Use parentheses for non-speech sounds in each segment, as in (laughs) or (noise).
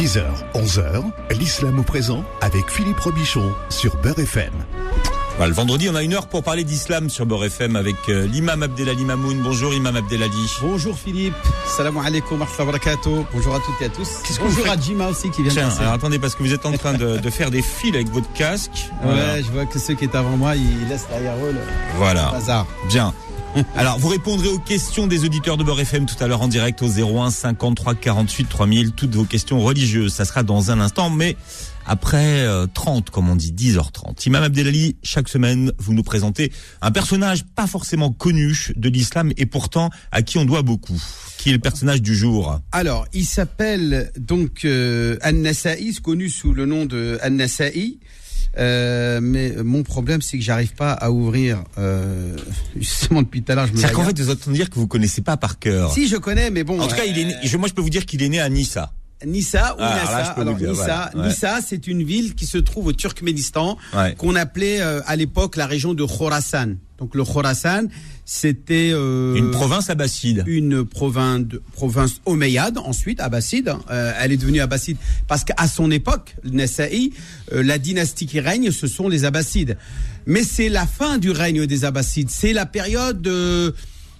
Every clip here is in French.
10h, 11h, l'islam au présent avec Philippe Robichon sur Beurre FM. Bah, le vendredi, on a une heure pour parler d'islam sur Beurre FM avec euh, l'imam Abdelali Mamoun. Bonjour imam Abdelali. Bonjour Philippe. Salam alaikum barakatuh. Bonjour à toutes et à tous. Bonjour à Jima aussi qui vient Tiens, de alors attendez, parce que vous êtes en train de, de faire des fils avec votre casque. Ouais, je vois que ceux qui étaient avant moi, ils laissent derrière eux le Voilà. bazar. Bien. (laughs) Alors, vous répondrez aux questions des auditeurs de Beurre FM tout à l'heure en direct au 01 53 48 3000. Toutes vos questions religieuses, ça sera dans un instant, mais après euh, 30, comme on dit, 10h30. Imam Abdelali, chaque semaine, vous nous présentez un personnage pas forcément connu de l'islam et pourtant à qui on doit beaucoup. Qui est le personnage du jour Alors, il s'appelle donc euh, An-Nasa'i, connu sous le nom de An-Nasa'i. Euh, mais mon problème, c'est que j'arrive pas à ouvrir. Euh, (laughs) justement, depuis tout à l'heure, je me. C'est qu'en fait, vous entendez dire que vous connaissez pas par cœur. Si, je connais, mais bon. En tout cas, il est né- euh, je- moi, je peux vous dire qu'il est né à Nissa. Nissa ou Ah, Nassa. Nissa, voilà, ouais. Nissa, c'est une ville qui se trouve au Turkménistan, Ouais. qu'on appelait euh, à l'époque la région de Khorasan. Donc le Khorasan, c'était euh, Une province abbasside. une province, province omeyyade, ensuite abbasside. Euh, elle est devenue abbasside parce qu'à son époque, le Nasaï, euh, la dynastie qui règne, ce sont les abbassides. Mais c'est la fin du règne des abbassides. C'est la période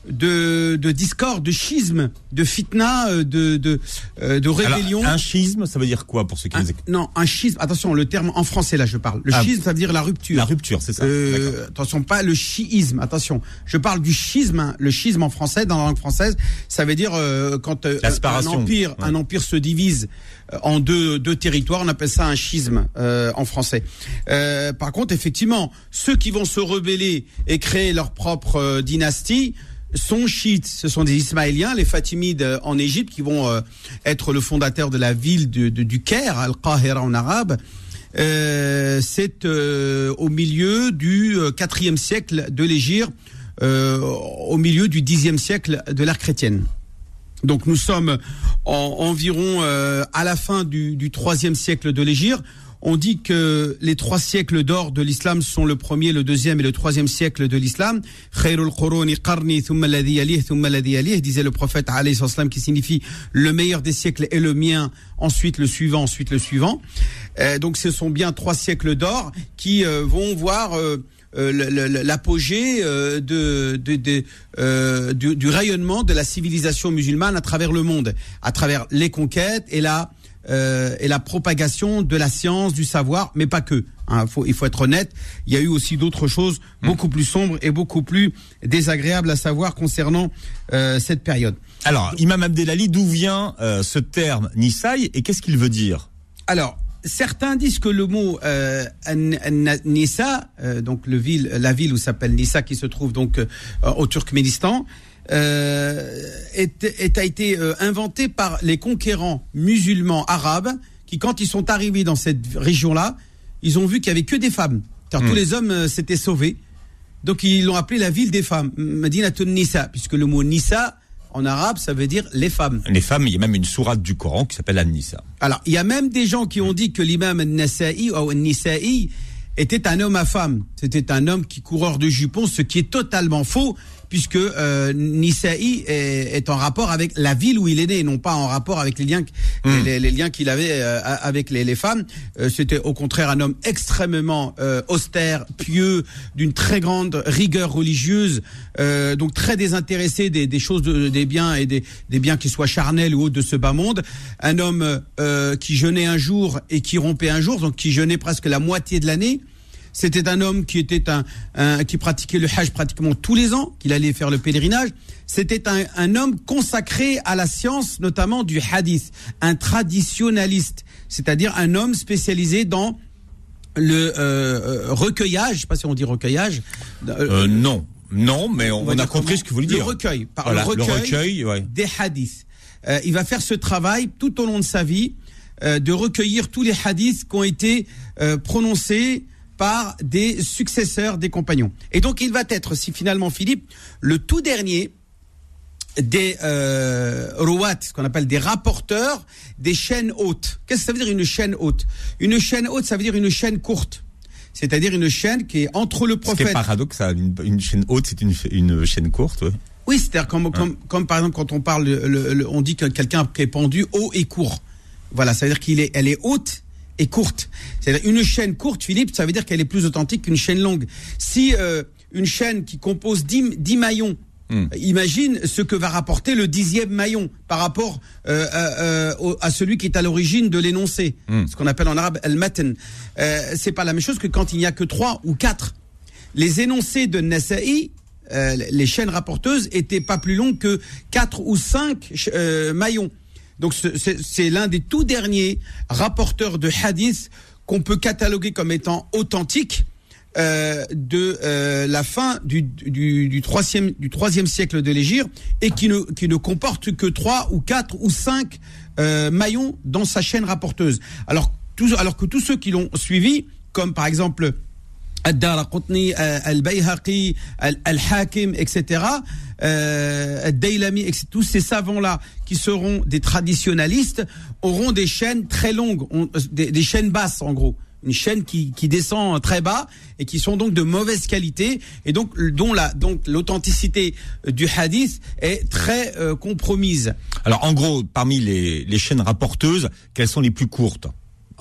de, de, de discorde, de schisme, de fitna, euh, de, de, euh, de Alors, rébellion. un schisme, ça veut dire quoi pour ceux qui Un- écoutent non, un schisme. Attention, le terme en français là, je parle. Le Ah. schisme, ça veut dire la rupture. La rupture, c'est ça. Euh, attention, pas le chiisme. Attention, je parle du schisme. hein. Le schisme en français, dans la langue française, ça veut dire euh, quand euh, un empire, Ouais. un empire se divise en deux, deux territoires, on appelle ça un schisme euh, en français. Euh, par contre, effectivement, ceux qui vont se rebeller et créer leur propre dynastie sont chiites. Ce sont des Ismaéliens, les Fatimides euh, en Égypte, qui vont euh, être le fondateur de la ville de, du Caire, Al-Qahira en arabe. Euh, c'est au milieu du quatrième siècle de l'Égypte, au milieu du dixième siècle de l'ère chrétienne. Donc nous sommes en, environ à la fin du, du troisième siècle de l'Égypte. On dit que les trois siècles d'or de l'islam sont le premier, le deuxième et le troisième siècle de l'islam. Disait le prophète alayhi qui signifie le meilleur des siècles est le mien, ensuite le suivant, ensuite le suivant. Euh, donc ce sont bien trois siècles d'or qui euh, vont voir euh, l'apogée de, de, de, du, du rayonnement de la civilisation musulmane à travers le monde, à travers les conquêtes et la euh, et la propagation de la science, du savoir, mais pas que. hein. faut, il faut être honnête. Il y a eu aussi d'autres choses beaucoup plus sombres et beaucoup plus désagréables à savoir concernant euh, cette période. Alors, Imam Abdelali, d'où vient euh, ce terme Nisaï et qu'est-ce qu'il veut dire? Alors, certains disent que le mot euh, Nissa, euh, donc le ville, la ville où s'appelle Nissa, qui se trouve donc euh, au Turkménistan, est, est- a été euh, inventé par les conquérants musulmans arabes qui, quand ils sont arrivés dans cette région-là, ils ont vu qu'il y avait que des femmes. C'est-à-dire, Tous les hommes euh, s'étaient sauvés. Donc ils l'ont appelé la ville des femmes, Medinatun Nissa, puisque le mot Nissa en arabe, ça veut dire les femmes. Les femmes, il y a même une sourate du Coran qui s'appelle An-Nisa. Alors, il y a même des gens qui ont dit que l'imam An-Nasa'i ou An-Nisa'i était un homme à femme. C'était un homme qui coureur de jupons, ce qui est totalement faux, puisque euh, est, est en rapport avec la ville où il est né, et non pas en rapport avec les liens, les, les liens qu'il avait euh, avec les, les femmes. Euh, C'était au contraire un homme extrêmement euh, austère, pieux, d'une très grande rigueur religieuse, euh, donc très désintéressé des, des choses, de- des biens et des, des biens qui soient charnels ou autres de ce bas monde. Un homme euh, qui jeûnait un jour et qui rompait un jour, donc qui jeûnait presque la moitié de l'année. C'était un homme qui était un, un- qui pratiquait le hajj pratiquement tous les ans, qu'il allait faire le pèlerinage. C'était un, un homme consacré à la science, notamment du hadith, un traditionnaliste, c'est-à-dire un homme spécialisé dans le euh, euh, recueillage, je sais pas si on dit recueillage. Euh, non. Non, mais on, a compris ce que vous voulez Le dire. recueil, par Voilà, le le recueil, recueil, ouais. des hadiths. Euh, il va faire ce travail tout au long de sa vie euh, de recueillir tous les hadiths qui ont été euh, prononcés par des successeurs des compagnons. Et donc il va être, si finalement Philippe, le tout dernier des euh, rouat, ce qu'on appelle des rapporteurs des chaînes hautes. Qu'est-ce que ça veut dire une chaîne haute? Une chaîne haute, ça veut dire une chaîne courte. C'est-à-dire une chaîne qui est entre le prophète. paradoxal. Une, une chaîne haute, c'est une, une chaîne courte. ouais. Oui, c'est-à-dire comme, comme, comme par exemple quand on parle, le- le- le- on dit que quelqu'un est pendu haut et court. Voilà, ça veut dire qu'il est, elle est haute et courte. C'est-à-dire une chaîne courte, Philippe, ça veut dire qu'elle est plus authentique qu'une chaîne longue. Si euh, une chaîne qui compose 10, 10 maillons Hmm. Imagine ce que va rapporter le dixième maillon par rapport euh, à, euh, au- à celui qui est à l'origine de l'énoncé, Hmm. ce qu'on appelle en arabe al-matan. Euh, c'est pas la même chose que quand il n'y a que trois ou quatre. Les énoncés de Nasa'i, euh, les chaînes rapporteuses, étaient pas plus longues que quatre ou cinq euh, maillons. Donc ce- c'est l'un des tout derniers rapporteurs de hadith qu'on peut cataloguer comme étant authentique euh, de euh, la fin du, du, troisième, siècle de l'Égypte et qui ne, comporte que trois ou quatre ou cinq euh, maillons dans sa chaîne rapporteuse. Alors que tous ceux qui l'ont suivi, comme par exemple Euh, Al-Bayhaqi, Al- Al-Hakim, etc., etc., tous ces savants-là qui seront des traditionalistes auront des chaînes très longues, des, chaînes basses en gros. Une chaîne qui, descend très bas et qui sont donc de mauvaise qualité et donc dont l'authenticité du hadith est très euh, compromise. Alors en gros, parmi les chaînes rapporteuses, quelles sont les plus courtes?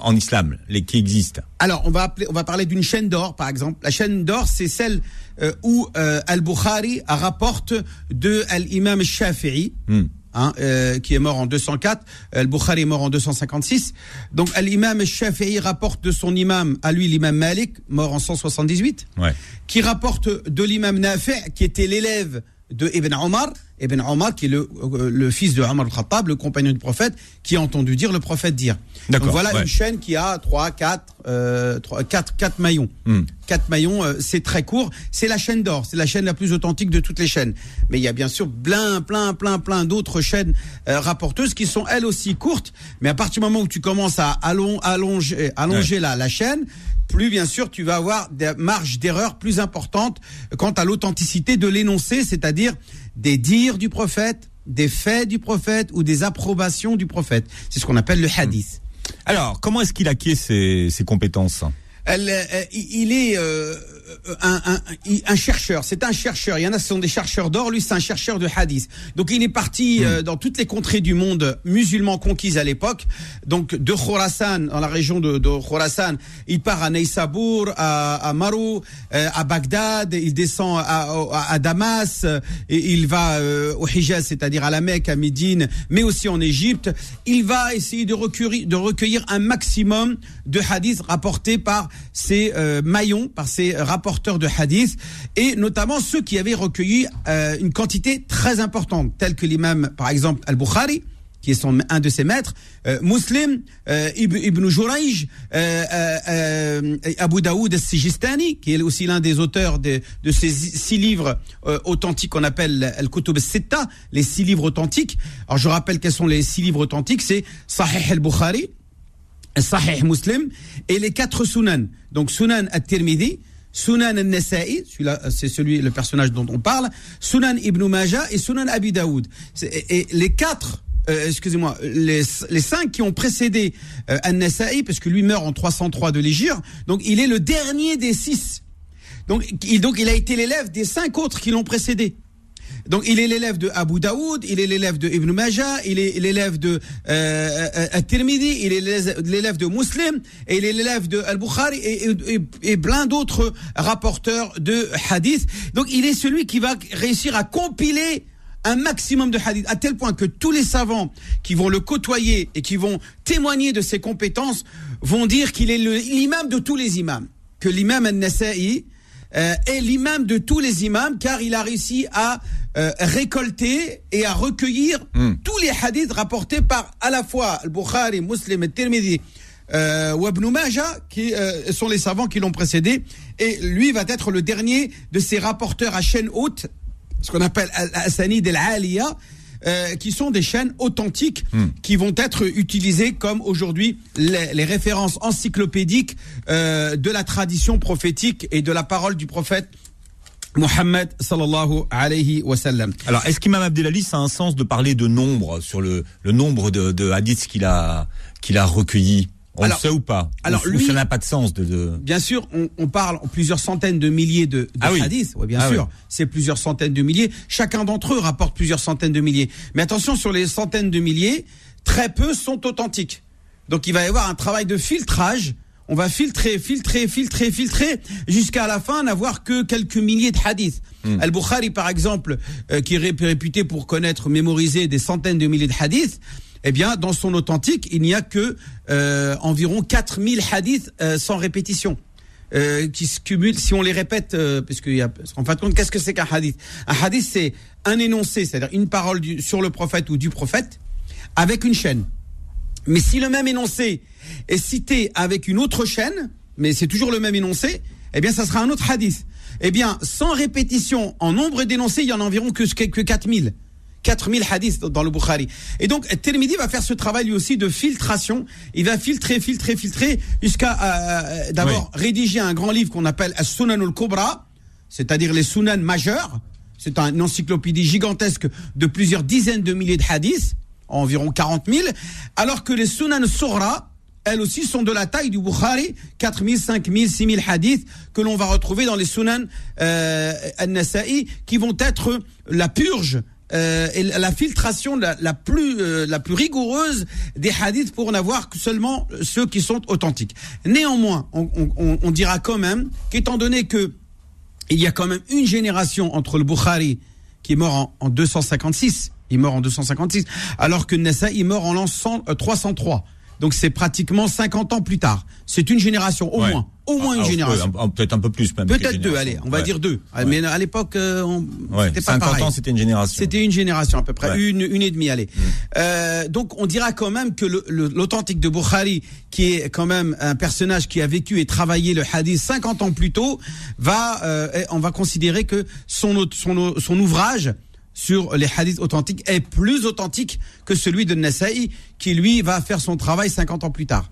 En islam, les qui existent Alors, on va appeler, on va parler d'une chaîne d'or, par exemple. La chaîne d'or, c'est celle euh, où euh, Al-Bukhari rapporte de Al-Imam Shafi'i. Hmm. Hein, euh, qui est mort en 204, Al-Bukhari est mort en 256. Donc Al-Imam Shafi'i rapporte de son imam, à lui l'imam Malik, mort en 178, Ouais. qui rapporte de l'imam Nafi', qui était l'élève de Ibn Omar, Ibn Omar qui est le, euh, le fils de Omar al-Khattab, le compagnon du prophète, qui a entendu dire le prophète dire. Donc voilà ouais. une chaîne qui a 3, 4, euh, 3, 4, 4 maillons. Hmm. 4 maillons, euh, c'est très court. C'est la chaîne d'or, c'est la chaîne la plus authentique de toutes les chaînes. Mais il y a bien sûr plein, plein, plein, plein d'autres chaînes euh, rapporteuses qui sont elles aussi courtes. Mais à partir du moment où tu commences à allon- allonger, allonger la, la chaîne, plus bien sûr tu vas avoir des marges d'erreur plus importantes quant à l'authenticité de l'énoncé, c'est-à-dire des dires du prophète, des faits du prophète ou des approbations du prophète. C'est ce qu'on appelle le hadith. Alors, comment est-ce qu'il acquiert ses, ses compétences? Elle, euh, il est euh, un, un, un chercheur. C'est un chercheur. Il y en a, ce sont des chercheurs d'or. Lui, c'est un chercheur de hadith. Donc, il est parti euh, dans toutes les contrées du monde musulman conquises à l'époque. Donc, de Khorasan, dans la région de, de Khorasan, il part à Neissabour, à, à Marou, euh, à Bagdad. Il descend à, à, à Damas. euh, Et il va euh, au Hijaz, c'est-à-dire à la Mecque, à Médine, mais aussi en Égypte. Il va essayer de recueillir, de recueillir un maximum de hadiths rapportés par ces euh, maillons, par ces rapporteurs de hadiths, et notamment ceux qui avaient recueilli euh, une quantité très importante, tels que l'imam, par exemple, Al-Bukhari, qui est un de ses maîtres, euh, Muslim, euh, Ibn, Jurayj, euh, Abu Daoud al-Sijistani, qui est aussi l'un des auteurs de, ces six livres authentiques qu'on appelle Al-Kutub al-Sitta, les six livres authentiques. Alors je rappelle quels sont les six livres authentiques, c'est Sahih al-Bukhari, Sahih Muslim et les quatre Sunan. Donc Sunan at-Tirmidhi, Sunan al-Nasa'i, celui-là c'est celui le personnage dont on parle, Sunan Ibn Majah et Sunan Abi Daoud. Et, les quatre euh, excusez-moi, les, les cinq qui ont précédé euh, An-Nasa'i, parce que lui meurt en 303 de l'Égypte, donc il est le dernier des six. Donc il, donc il a été l'élève des cinq autres qui l'ont précédé. Donc il est l'élève de Abu Daoud, il est l'élève de Ibn Majah, il est l'élève de euh, euh, At-Tirmidhi, il est l'élève- de Muslim, et il est l'élève de Al-Bukhari et, et, plein d'autres rapporteurs de hadith. Donc il est celui qui va réussir à compiler un maximum de hadith, à tel point que tous les savants qui vont le côtoyer et qui vont témoigner de ses compétences vont dire qu'il est l'imam de tous les imams. Que l'imam al-Nasa'i euh, est l'imam de tous les imams car il a réussi à euh, récolter et à recueillir Hmm. tous les hadiths rapportés par à la fois Al-Bukhari, Muslim et Tirmidhi euh, ou Ibn Majah qui euh, sont les savants qui l'ont précédé et lui va être le dernier de ces rapporteurs à chaîne haute ce qu'on appelle Al-Asanid al-Aliya, euh, qui sont des chaînes authentiques qui vont être utilisées comme aujourd'hui les, les références encyclopédiques euh, de la tradition prophétique et de la parole du prophète Mohammed sallallahu alayhi wa sallam. Alors, est-ce qu'Imam Abdelali, ça a un sens de parler de nombre sur le, le nombre de, de hadiths qu'il a, qu'il a recueillis? On Alors- le sait ou pas alors, Ou- lui- ça n'a pas de sens de, de... Bien sûr, on, on parle en plusieurs centaines de milliers de, de Ah hadiths. Oui, bien Ah sûr, oui. c'est plusieurs centaines de milliers. Chacun d'entre eux rapporte plusieurs centaines de milliers. Mais attention, sur les centaines de milliers, très peu sont authentiques. Donc il va y avoir un travail de filtrage. On va filtrer, filtrer, filtrer, filtrer, jusqu'à la fin n'avoir que quelques milliers de hadiths. Hmm. Al-Bukhari, par exemple, euh, qui est ré- réputé pour connaître, mémoriser des centaines de milliers de hadiths, eh bien, dans son authentique, il n'y a que euh, environ 4000 hadiths euh, sans répétition. Euh, qui se cumulent si on les répète, euh, parce qu'il y a, parce qu'en fin de compte, qu'est-ce que c'est qu'un hadith? Un hadith, c'est un énoncé, c'est-à-dire une parole du- sur le prophète ou du prophète, avec une chaîne. Mais si le même énoncé est cité avec une autre chaîne, mais c'est toujours le même énoncé, eh bien, ça sera un autre hadith. Eh bien, sans répétition, en nombre d'énoncés, il y en a environ que, que, que 4000. 4000 hadiths dans- le Bukhari. Et donc, Tirmidhi va faire ce travail lui aussi de filtration. Il va filtrer, filtrer, filtrer, jusqu'à euh, d'abord rédiger un grand livre qu'on appelle As-Sunan al-Kubra, c'est-à-dire les Sunan majeurs. C'est un- une encyclopédie gigantesque de plusieurs dizaines de milliers de hadiths, environ 40 000, alors que les Sunan Soura, elles aussi sont de la taille du Bukhari, 4 000, 5 000, 6 000 hadiths que l'on va retrouver dans les Sunan euh, An-Nasa'i, qui vont être la purge euh, et la filtration la, la plus euh, la plus rigoureuse des hadiths pour n'avoir que seulement ceux qui sont authentiques. Néanmoins, on, on- on- dira quand même qu'étant donné que il y a quand même une génération entre le Bukhari qui est mort en, en 256, il est mort en 256, alors que Nessa il mort en l'an 100, euh, 303. Donc c'est pratiquement 50 ans plus tard. C'est une génération au Ouais. moins, au moins une ah, génération. Peut-être un peu plus même. Peut-être deux, allez, on va Ouais. dire deux. Ah, Ouais. Mais à l'époque, euh, on, Ouais, c'était pas 50 pareil. ans, c'était une génération. C'était une génération à peu près. Mm. une, une et demie, allez. Euh, donc on dira quand même que l'authentique de Bukhari, qui est quand même un personnage qui a vécu et travaillé le hadith 50 ans plus tôt, va, euh, on va considérer que son, son, son ouvrage sur les hadiths authentiques est plus authentique que celui de Nasa'i, qui lui va faire son travail 50 ans plus tard.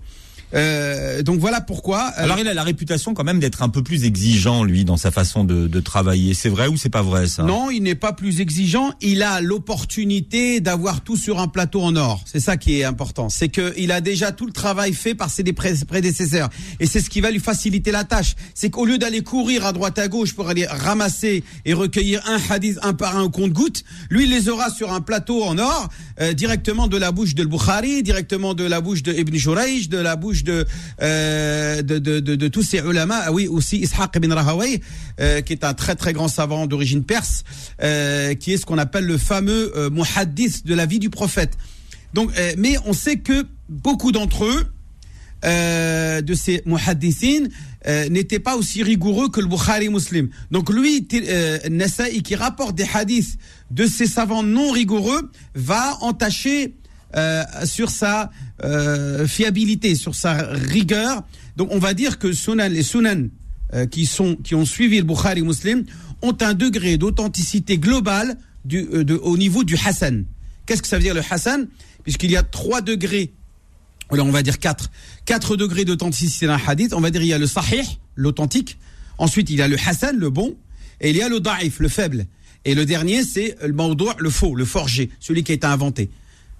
Euh, donc voilà pourquoi. euh, Alors il a la réputation quand même d'être un peu plus exigeant lui dans sa façon de, de travailler. C'est vrai ou c'est pas vrai ça? Non, il n'est pas plus exigeant. Il a l'opportunité d'avoir tout sur un plateau en or. C'est ça qui est important. C'est que il a déjà tout le travail fait par ses dé- prédécesseurs. Et c'est ce qui va lui faciliter la tâche. C'est qu'au lieu d'aller courir à droite à gauche pour aller ramasser et recueillir un hadith un par un au compte-goutte, lui, il les aura sur un plateau en or, euh, directement de la bouche de Bukhari, directement de la bouche de Ibn Jurayj, de la bouche de, euh, de, de, de, tous ces ulama. Ah oui, aussi Ishaq ibn Rahaway, euh, qui est un très très grand savant d'origine perse, euh, qui est ce qu'on appelle le fameux euh, muhaddith de la vie du prophète. Donc, mais on sait que beaucoup d'entre eux, de ces muhaddithin euh, n'étaient pas aussi rigoureux que le Bukhari muslim. Donc lui, euh, qui rapporte des hadiths de ces savants non rigoureux, va entacher euh, sur sa euh, fiabilité, sur sa rigueur. Donc on va dire que sunan, les sunan euh, qui, sont, qui ont suivi le Bukhari muslim ont un degré d'authenticité globale du, de, au niveau du Hassan. Qu'est-ce que ça veut dire le Hassan? Puisqu'il y a trois degrés alors on va dire 4. 4 degrés d'authenticité d'un hadith. On va dire il y a le sahih, l'authentique. Ensuite, il y a le hasan, le bon. Et il y a le da'if, le faible. Et le dernier, c'est le le faux, le forgé, celui qui a été inventé.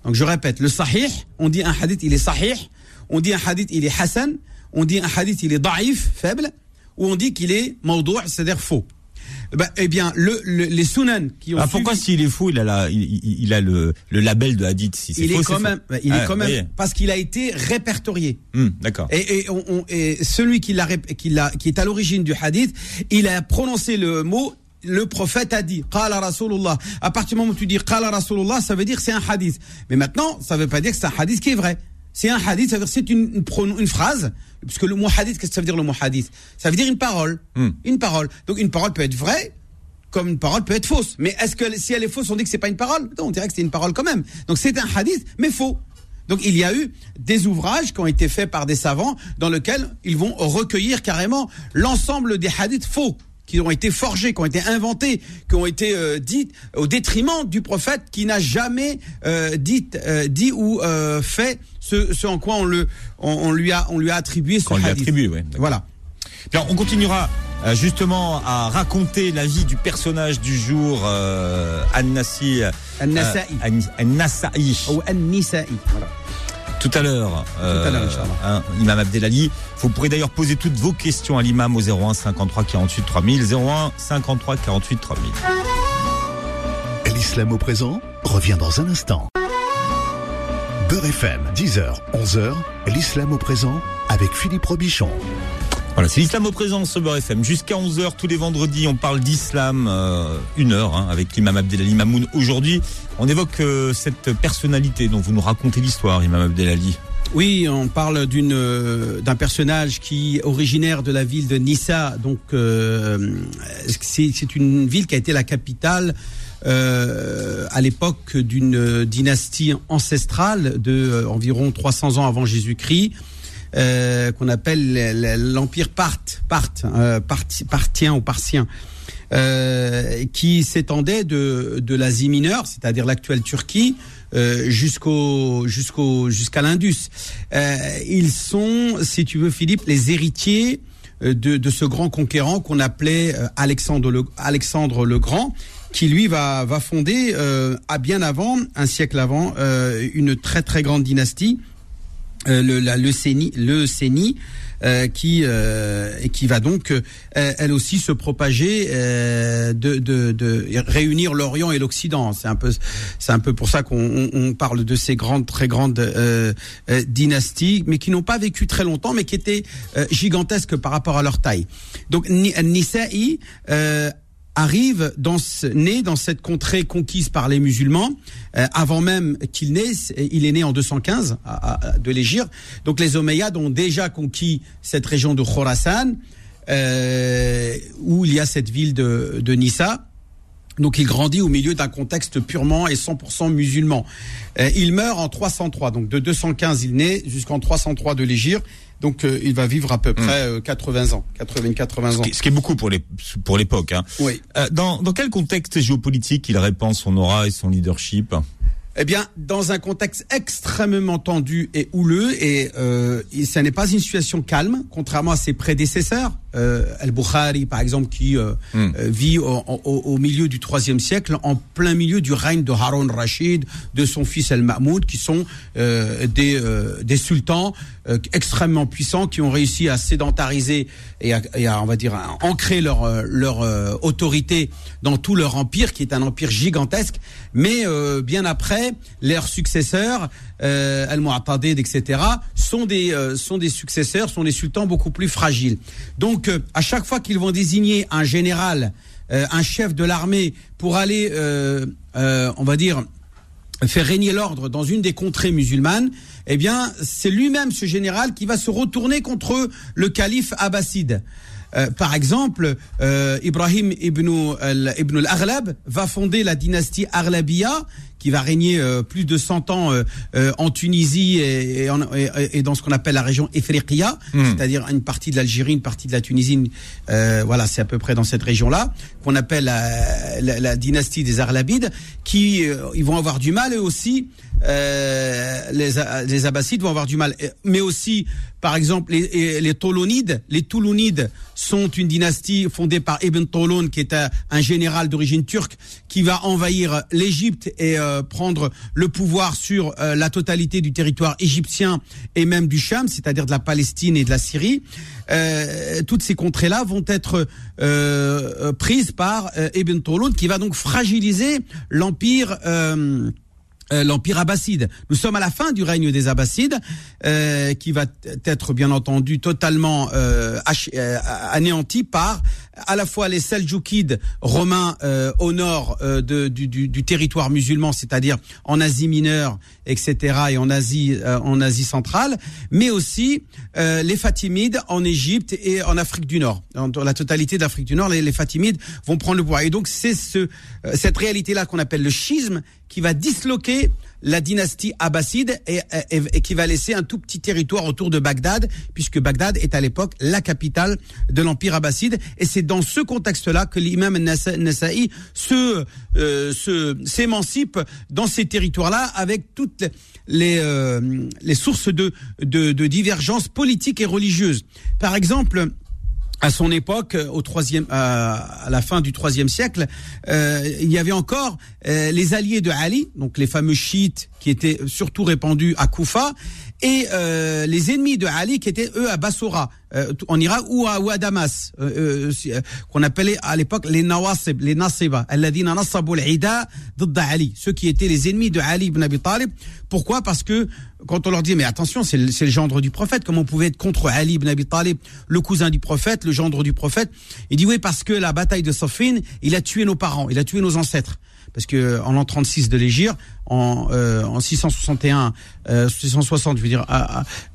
Donc je répète, le sahih, on dit un hadith, il est sahih. On dit un hadith, il est hasan. On dit un hadith, il est da'if, faible. Ou on dit qu'il est mawdou', c'est-à-dire faux. Ben, eh bien, le, le- les sunan qui ont Ah, pourquoi s'il est fou, il a la, il, a le, le label de hadith si c'est il faux, est c'est quand faux. même, il Ah, est quand même, voyez. parce qu'il a été répertorié. Hum, D'accord. Et, et, on- on- et celui qui, l'a, rép- qui, l'a- qui est à l'origine du hadith, il a prononcé le mot le prophète a dit qala rasulullah. À partir du moment où tu dis qala rasulullah ça veut dire que c'est un hadith. Mais maintenant ça veut pas dire que c'est un hadith qui est vrai. C'est un hadith ça veut dire que c'est une, une, prono- une phrase. Puisque le mot hadith qu'est-ce que ça veut dire le mot hadith? Ça veut dire une parole. Hmm. une parole. Donc une parole peut être vraie comme une parole peut être fausse. Mais est-ce que si elle est fausse, on dit que c'est pas une parole? Non, on dirait que c'est une parole quand même. Donc c'est un hadith, mais faux. Donc il y a eu des ouvrages qui ont été faits par des savants dans lesquels ils vont recueillir carrément l'ensemble des hadiths faux qui ont été forgés, qui ont été inventés, qui ont été euh, dits au détriment du prophète qui n'a jamais euh, dit, euh, dit ou euh, fait ce, ce en quoi on, le, on, on lui, a, on lui a attribué ce Qu'on lui hadith. attribue, ouais. Voilà. Bien, on continuera justement à raconter la vie du personnage du jour, An-Nassi. An-Nasa'i. An- An-Nasa'i. Ou An-Nisa'i. Voilà. Tout à l'heure, à l'heure, Inch'Allah. hein, Imam Abdelali. Vous pourrez d'ailleurs poser toutes vos questions à l'imam au 01 53 48 3000. 01 53 48 3000. L'islam au présent revient dans un instant. Beurre FM, 10h, 11h, l'islam au présent avec Philippe Robichon. Voilà, c'est l'islam au présent sur Beurre FM. Jusqu'à 11h tous les vendredis, on parle d'islam, euh, une heure, hein, avec l'imam Abdelali Mamoun. Aujourd'hui, on évoque euh, cette personnalité dont vous nous racontez l'histoire, imam Abdelali. Oui, on parle euh, d'un personnage qui originaire de la ville de Nissa. Donc, c'est une ville qui a été la capitale à l'époque d'une dynastie ancestrale de environ 300 ans avant Jésus-Christ. Euh, qu'on appelle l'empire Parthe, Parthe, euh, parthien ou parthien, euh, qui s'étendait de, de l'Asie mineure, c'est-à-dire l'actuelle Turquie, euh, jusqu'au jusqu'au jusqu'à l'Indus. Euh, ils sont, si tu veux, Philippe, les héritiers euh, de, de ce grand conquérant qu'on appelait Alexandre le, Alexandre le Grand, qui lui va, va fonder, euh, à bien avant, un siècle avant, euh, une très très grande dynastie, euh, le, la Leucénie, Leucénie euh, qui euh, qui va donc elle aussi se propager, de, de, réunir l'Orient et l'Occident. C'est un peu un peu pour ça qu'on on- on parle de ces grandes très grandes dynasties, mais qui n'ont pas vécu très longtemps, mais qui étaient gigantesques par rapport à leur taille. Donc Ni- Nisa'i arrive dans ce, né dans cette contrée conquise par les musulmans euh, avant même qu'il naisse. Il est né en 215 à, à- de l'Égypte. Donc les Omeyyades ont déjà conquis cette région de Khorasan, euh, où il y a cette ville de, de Nissa. Donc il grandit au milieu d'un contexte purement et 100% musulman. Euh, il meurt en 303, donc de 215 il naît jusqu'en 303 de l'Égypte. Donc euh, il va vivre à peu près euh, 80 ans, 80-80 Ce ans. qui, ce qui est beaucoup pour les pour l'époque. Hein. Oui. Euh, dans, dans quel contexte géopolitique il répand son aura et son leadership? Eh bien, dans un contexte extrêmement tendu et houleux, et euh, ça n'est pas une situation calme, contrairement à ses prédécesseurs, Al-Bukhari par exemple, qui euh, Mm. euh, vit au, au- au milieu du IIIe siècle, en plein milieu du règne de Harun Rashid, de son fils Al-Mahmoud, qui sont euh, des, euh, des sultans euh, extrêmement puissants, qui ont réussi à sédentariser et à, et à, on va dire, à ancrer leur, euh, leur euh, autorité dans tout leur empire, qui est un empire gigantesque. Mais euh, bien après, leurs successeurs, euh, Al-Mu'tadid, etc., sont des, euh, sont des successeurs, sont des sultans beaucoup plus fragiles. Donc, euh, à chaque fois qu'ils vont désigner un général, euh, un chef de l'armée, pour aller, euh, euh, on va dire, faire régner l'ordre dans une des contrées musulmanes, eh bien, c'est lui-même, ce général, qui va se retourner contre le calife abbasside. Par exemple, Ibrahim ibn, al- ibn va fonder la dynastie Aghlabiyya, qui va régner euh, plus de 100 ans euh, euh, en Tunisie et, et en- et- et dans ce qu'on appelle la région Ifriqiya, c'est-à-dire une partie de l'Algérie, une partie de la Tunisie. euh, voilà, c'est à peu près dans cette région-là qu'on appelle la, la- la dynastie des Aghlabides, qui euh, ils vont avoir du mal eux aussi. euh, les, les Abbassides vont avoir du mal, mais aussi, par exemple, les, les Tolonides. Les Toulounides sont une dynastie fondée par Ibn Tolon, qui est un, un général d'origine turque, qui va envahir l'Égypte et euh, prendre le pouvoir sur euh, la totalité du territoire égyptien et même du Cham, c'est-à-dire de la Palestine et de la Syrie. Euh, toutes ces contrées-là vont être euh, euh, prises par euh, Ibn Tolon, qui va donc fragiliser l'empire. euh, euh, l'empire abbasside. Nous sommes à la fin du règne des abbassides, euh, qui va être bien entendu totalement euh, euh, anéanti par à la fois les Seljoukides romains euh, au nord euh, du, du- du territoire musulman, c'est-à-dire en Asie mineure, etc., et en Asie, euh, en Asie centrale, mais aussi euh, les Fatimides en Égypte et en Afrique du Nord. Dans la totalité de l'Afrique du Nord, les, les Fatimides vont prendre le pouvoir. Et donc c'est ce, euh, cette réalité-là qu'on appelle le schisme qui va disloquer la dynastie abbasside et, qui va laisser un tout petit territoire autour de Bagdad, puisque Bagdad est à l'époque la capitale de l'empire abbasside. Et c'est dans ce contexte-là que l'imam Nasa- Nasa'i se, euh, se s'émancipe dans ces territoires-là avec toutes les, euh, les sources de, de, de divergences politiques et religieuses. Par exemple, à son époque, euh, au troisième, à, la fin du troisième siècle, euh, il y avait encore euh, les alliés de Ali, donc les fameux chiites était surtout répandu à Koufa, et euh, les ennemis de Ali qui étaient eux à Bassora euh, en Irak ou à, Damas euh, qu'on appelait à l'époque les Nawasib les Nasiba nasabu al-ida Ali ceux qui étaient les ennemis de Ali ibn Abi Talib. Pourquoi? Parce que quand on leur dit mais attention c'est le, le, gendre du prophète comment on pouvait être contre Ali ibn Abi Talib le cousin du prophète le gendre du prophète? Il dit oui parce que la bataille de Safin il a tué nos parents il a tué nos ancêtres. Parce que en l'an 36 de l'Égypte, en, euh, en 661, euh, 660, je veux dire,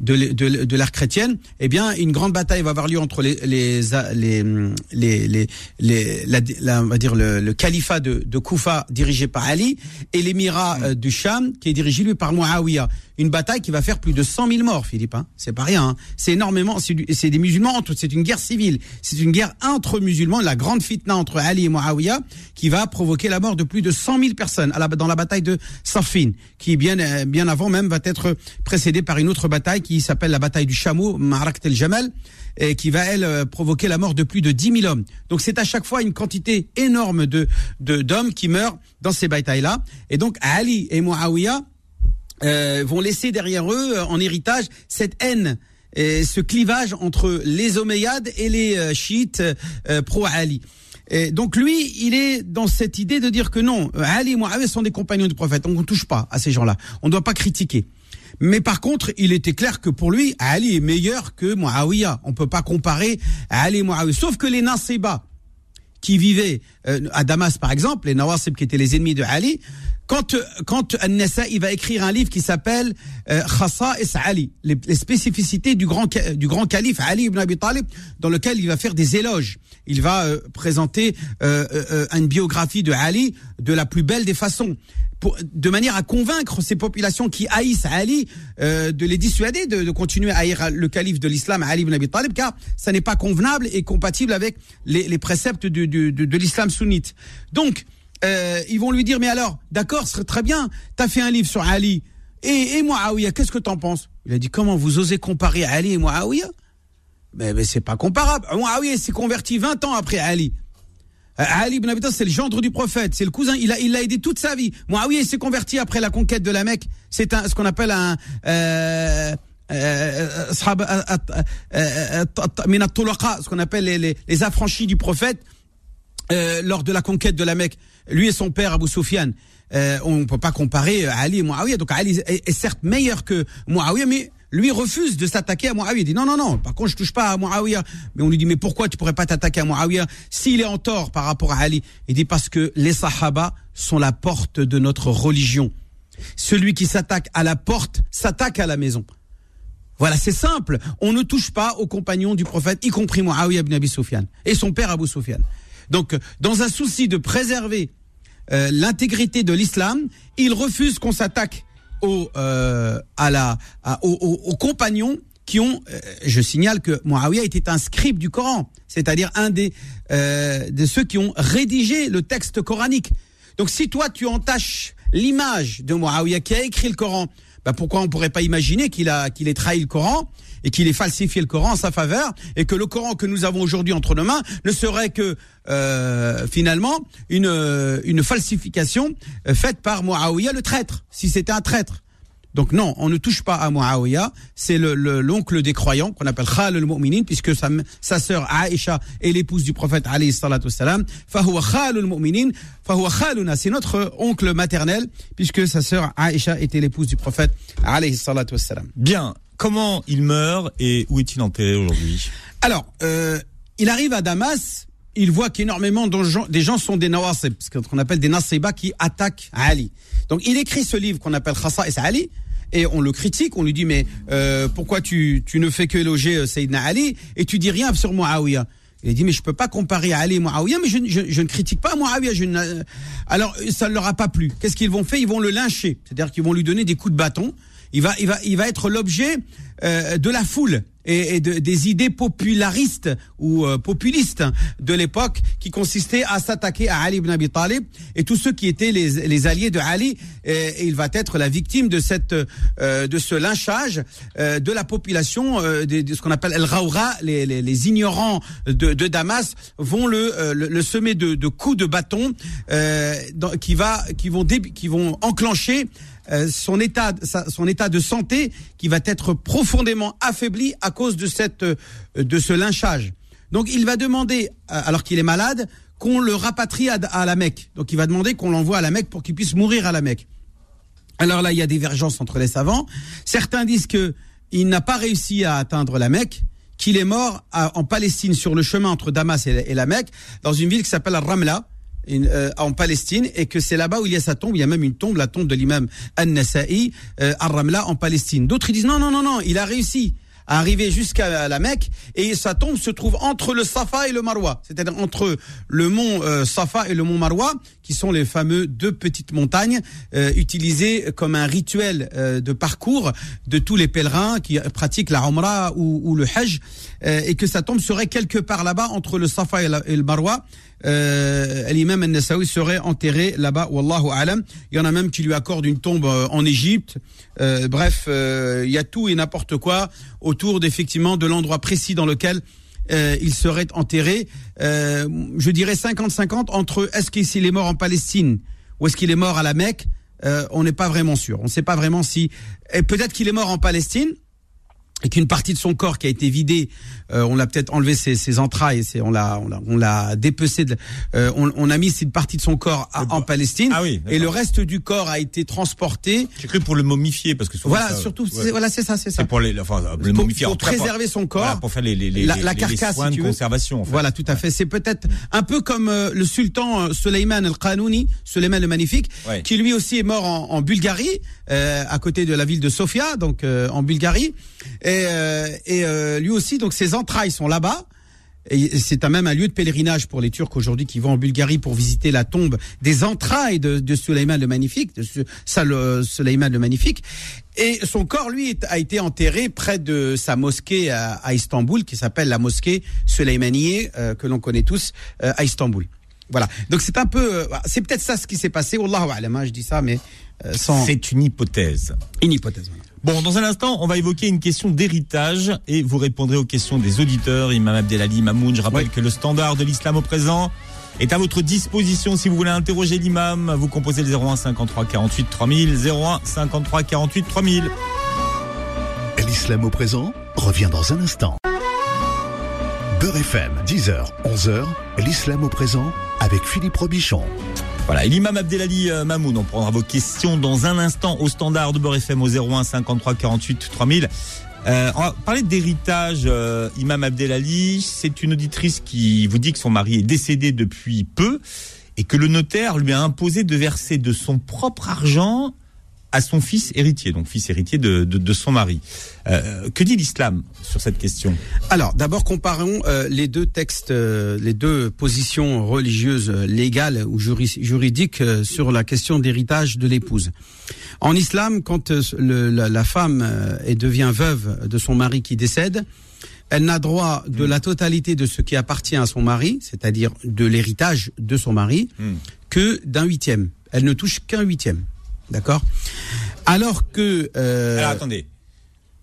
de, l'ère chrétienne, eh bien, une grande bataille va avoir lieu entre les les les les, les, on va dire le, le califat de, de Koufa dirigé par Ali et l'émirat euh, du Sham qui est dirigé lui par Muawiyah. Une bataille qui va faire plus de 100 000 morts, Philippe. Hein. C'est pas rien. Hein. C'est énormément. C'est des musulmans. C'est une guerre civile. C'est une guerre entre musulmans. La grande fitna entre Ali et Muawiyah qui va provoquer la mort de plus de 100 000 personnes à la, dans la bataille de Safin, qui bien bien avant même va être précédée par une autre bataille qui s'appelle la bataille du chameau, Marak el Jamal, et qui va elle provoquer la mort de plus de 10 000 hommes. Donc c'est à chaque fois une quantité énorme de d'hommes qui meurent dans ces batailles-là. Et donc Ali et Muawiyah euh, vont laisser derrière eux en héritage cette haine et ce clivage entre les Omeyyades et les euh, chiites euh, pro-Ali. Et donc lui, il est dans cette idée de dire que non, Ali et Muawiyah sont des compagnons du prophète, on ne touche pas à ces gens-là, on ne doit pas critiquer. Mais par contre, il était clair que pour lui, Ali est meilleur que Muawiyah. On peut pas comparer Ali et Muawiyah. Sauf que les Nasiba, qui vivaient euh, à Damas par exemple, les Nawasib qui étaient les ennemis de Ali, quand quand An-Nasa il va écrire un livre qui s'appelle euh, Khasa'is Ali, les, les, spécificités du grand du grand calife Ali ibn Abi Talib, dans lequel il va faire des éloges. Il va euh, présenter euh, euh, une biographie de Ali de la plus belle des façons. De manière à convaincre ces populations qui haïssent Ali euh, de les dissuader de, de, continuer à haïr le calife de l'islam Ali ibn Abi Talib car ça n'est pas convenable et compatible avec les, les préceptes de, de, de l'islam sunnite. Donc euh, ils vont lui dire mais alors d'accord ce serait très bien. T'as fait un livre sur Ali. Et, et Muawiyah qu'est-ce que t'en penses? Il a dit comment vous osez comparer Ali et Muawiyah mais, mais c'est pas comparable. Muawiyah s'est converti 20 ans après Ali. Ali ibn Abi c'est le gendre du prophète c'est le cousin. Il a il l'a aidé toute sa vie. Muawiyah s'est converti après la conquête de la Mecque. C'est un ce qu'on appelle un euh, ce qu'on appelle les affranchis du prophète euh, lors de la conquête de la Mecque, lui et son père Abu Sufyan, euh, on ne peut pas comparer Ali et Muawiyah. Donc Ali est, est, certes meilleur que Muawiyah, mais lui refuse de s'attaquer à Muawiyah. Il dit non, non, non, par contre je touche pas à Muawiyah. Mais on lui dit mais pourquoi tu pourrais pas t'attaquer à Muawiyah s'il est en tort par rapport à Ali? Il dit parce que les Sahaba sont la porte de notre religion. Celui qui s'attaque à la porte s'attaque à la maison. Voilà, c'est simple. On ne touche pas aux compagnons du prophète, y compris Muawiyah ibn Abi Sufyan et son père Abu Sufyan. Donc, dans un souci de préserver euh, l'intégrité de l'islam, il refuse qu'on s'attaque aux, euh, aux, compagnons qui ont, euh, je signale que Muawiyah était un scribe du Coran, c'est-à-dire un des de ceux qui ont rédigé le texte coranique. Donc, si toi tu entaches l'image de Muawiyah qui a écrit le Coran, bah pourquoi on pourrait pas imaginer qu'il ait trahi le Coran? Et qu'il ait falsifié le Coran en sa faveur et que le Coran que nous avons aujourd'hui entre nos mains ne serait que euh, finalement une une falsification faite par Muawiyah le traître si c'était un traître. Donc non, on ne touche pas à Muawiyah, c'est le l'oncle des croyants qu'on appelle Khal al-Mu'minin puisque sa, sa sœur Aïcha est l'épouse du prophète alayhi salatu wassalam, fahuwa Khal al-Mu'minin, fahuwa Khaluna, c'est notre oncle maternel puisque sa sœur Aïcha était l'épouse du prophète alayhi salatu wassalam. Bien, comment il meurt et où est-il enterré aujourd'hui? Alors, euh, il arrive à Damas, il voit qu'énormément des gens sont des nawasib, ce qu'on appelle des nasiba qui attaquent Ali. Donc il écrit ce livre qu'on appelle Khassa et Ali, et on le critique, on lui dit mais euh, pourquoi tu, ne fais que éloger Sayyidina Ali et tu dis rien sur Muawiyah il dit mais je peux pas comparer Ali et Muawiyah, mais je, ne critique pas Muawiyah. Ne... Alors ça ne leur a pas plu. Qu'est-ce qu'ils vont faire? Ils vont le lyncher, c'est-à-dire qu'ils vont lui donner des coups de bâton. Il va, il va, il va être l'objet euh, de la foule et, des idées popularistes ou euh, populistes de l'époque qui consistaient à s'attaquer à Ali ibn Abi Talib et tous ceux qui étaient les, alliés de Ali. Et, il va être la victime de cette euh, de ce lynchage euh, de la population de, ce qu'on appelle el Raoura. Les, les, ignorants de, de, Damas vont le, le, semer de, de, coups de bâton qui va qui vont qui vont enclencher euh, son état, son état de santé qui va être profondément affaibli à cause de cette, euh, de ce lynchage. Donc il va demander, euh, alors qu'il est malade, qu'on le rapatrie à, la Mecque. Donc il va demander qu'on l'envoie à la Mecque pour qu'il puisse mourir à la Mecque. Alors là, il y a divergence entre les savants. Certains disent que il n'a pas réussi à atteindre la Mecque, qu'il est mort en Palestine sur le chemin entre Damas et, la Mecque, dans une ville qui s'appelle Ramla, euh, en Palestine et que c'est là-bas où il y a sa tombe. Il y a même une tombe, la tombe de l'imam An-Nasa'i euh, Ar-Ramla en Palestine. D'autres disent non, non, non, non, il a réussi à arriver jusqu'à la Mecque et sa tombe se trouve entre le Safa et le Marwa, c'est-à-dire entre le mont euh, Safa et le mont Marwa, qui sont les fameux deux petites montagnes euh, utilisées comme un rituel de parcours de tous les pèlerins qui pratiquent la Umrah ou, ou le Hajj, et que sa tombe serait quelque part là-bas entre le Safa et le Marwa euh, l'imam An-Nasawi serait enterré là-bas, wallahu alam. Il y en a même qui lui accordent une tombe euh, en Égypte. Euh, bref, euh, il y a tout et n'importe quoi autour d'effectivement de l'endroit précis dans lequel il serait enterré. je dirais 50-50 entre est-ce qu'il est mort en Palestine ou est-ce qu'il est mort à la Mecque. on n'est pas vraiment sûr. On ne sait pas vraiment si. Peut-être qu'il est mort en Palestine et qu'une partie de son corps qui a été vidée, euh, on l'a peut-être enlevé ses, ses entrailles, on l'a on l'a on l'a dépecé, de, euh, on, on, a mis cette partie de son corps en Palestine, ah oui, et le reste du corps a été transporté. J'ai cru pour le momifier parce que voilà surtout voilà c'est ça c'est ça. C'est pour les enfin le pour, momifier pour préserver son corps, voilà, pour faire les les, les la, la carcasse soins si de conservation. En fait. Voilà tout à fait. C'est peut-être un peu comme euh, le sultan euh, Suleiman al-Qanouni, Suleiman le magnifique, qui lui aussi est mort en, en Bulgarie, à côté de la ville de Sofia, donc en Bulgarie, et, et et euh, lui aussi, donc ses entrailles sont là-bas. Et c'est même un lieu de pèlerinage pour les Turcs aujourd'hui qui vont en Bulgarie pour visiter la tombe des entrailles de, de le Magnifique, de Suleiman le Magnifique. Et son corps, lui, a été enterré près de sa mosquée à, Istanbul, qui s'appelle la mosquée Suleymaniye, euh, que l'on connaît tous euh, à Istanbul. Voilà. Donc c'est un peu, c'est peut-être ça ce qui s'est passé. Wallahu a'lam, hein, je dis ça, mais sans. C'est une hypothèse. Une hypothèse. Voilà. Bon, dans un instant, on va évoquer une question d'héritage et vous répondrez aux questions des auditeurs. Imam Abdelali Mamoun, je rappelle que le standard de l'islam au présent est à votre disposition si vous voulez interroger l'imam. Vous composez le 01 53 48 3000, 01 53 48 3000. L'islam au présent revient dans un instant. Beurre FM, 10h, 11h, l'islam au présent avec Philippe Robichon. Voilà, et l'imam Abdelali euh, Mamoun, on prendra vos questions dans un instant au standard de Beurre FM au 01 53 48 3000. Euh, on va parler d'héritage. Euh, imam Abdelali, c'est une auditrice qui vous dit que son mari est décédé depuis peu et que le notaire lui a imposé de verser de son propre argent à son fils héritier, donc fils héritier de, de, de son mari. Euh, que dit l'islam sur cette question? Alors, d'abord, comparons euh, les deux textes, euh, les deux positions religieuses, légales ou juridiques sur la question d'héritage de l'épouse. En islam, quand le, la, la, femme devient veuve de son mari qui décède, elle n'a droit de la totalité de ce qui appartient à son mari, c'est-à-dire de l'héritage de son mari, hmm. que d'un huitième. Elle ne touche qu'un huitième. D'accord Alors que... Euh, Alors attendez.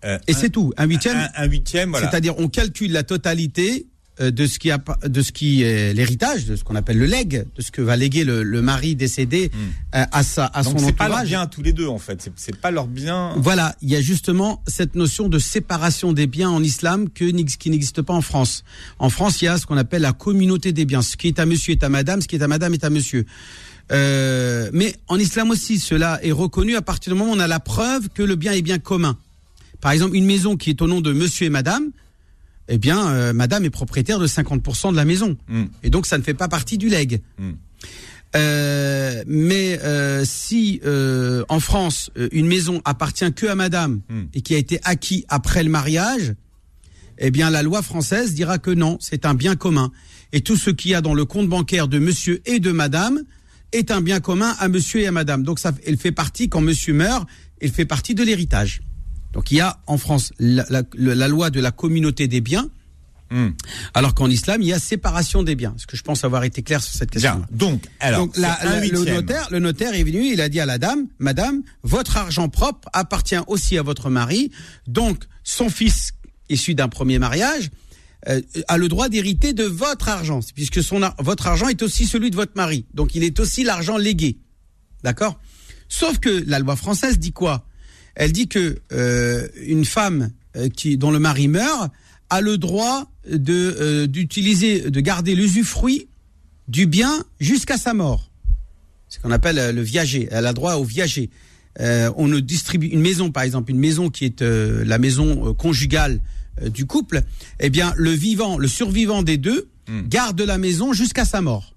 Euh, et c'est tout, un huitième. Un, huitième, voilà. C'est-à-dire on calcule la totalité euh, de ce qui a, de ce qui est l'héritage, de ce qu'on appelle le leg, de ce que va léguer le, le mari décédé hmm. à sa à Donc son c'est pas leur bien tous les deux en fait. C'est pas leur bien. Voilà, il y a justement cette notion de séparation des biens en islam que qui n'existe pas en France. En France, il y a ce qu'on appelle la communauté des biens. Ce qui est à monsieur est à madame, ce qui est à madame est à monsieur. Euh, mais en islam aussi, cela est reconnu à partir du moment où on a la preuve que le bien est bien commun. Par exemple, une maison qui est au nom de monsieur et madame, eh bien, euh, madame est propriétaire de 50% de la maison. Hmm. Et donc, ça ne fait pas partie du leg. Hmm. Euh, mais si en France une maison appartient que à Madame hmm. et qui a été acquis après le mariage, eh bien la loi française dira que non, c'est un bien commun. Et tout ce qu'il y a dans le compte bancaire de Monsieur et de Madame est un bien commun à monsieur et à madame. Donc ça, elle fait partie, quand monsieur meurt, elle fait partie de l'héritage. Donc il y a en France la, la- le- la loi de la communauté des biens, Hmm. alors qu'en islam, il y a séparation des biens. Est-ce que je pense avoir été clair sur cette question Bien. Donc, alors, Donc la- le notaire, le notaire est venu, il a dit à la dame, Madame, votre argent propre appartient aussi à votre mari. Donc son fils issu d'un premier mariage euh, a le droit d'hériter de votre argent, puisque son votre argent est aussi celui de votre mari. Donc il est aussi l'argent légué, d'accord? Sauf que la loi française dit quoi? Elle dit que euh, une femme euh, qui dont le mari meurt a le droit de euh, d'utiliser, de garder l'usufruit du bien jusqu'à sa mort. C'est ce qu'on appelle euh, le viager. Elle a droit au viager. Euh, on ne distribue une maison, par exemple, une maison qui est euh, la maison conjugale du couple. Eh bien, le vivant, le survivant des deux, Hmm. garde la maison jusqu'à sa mort.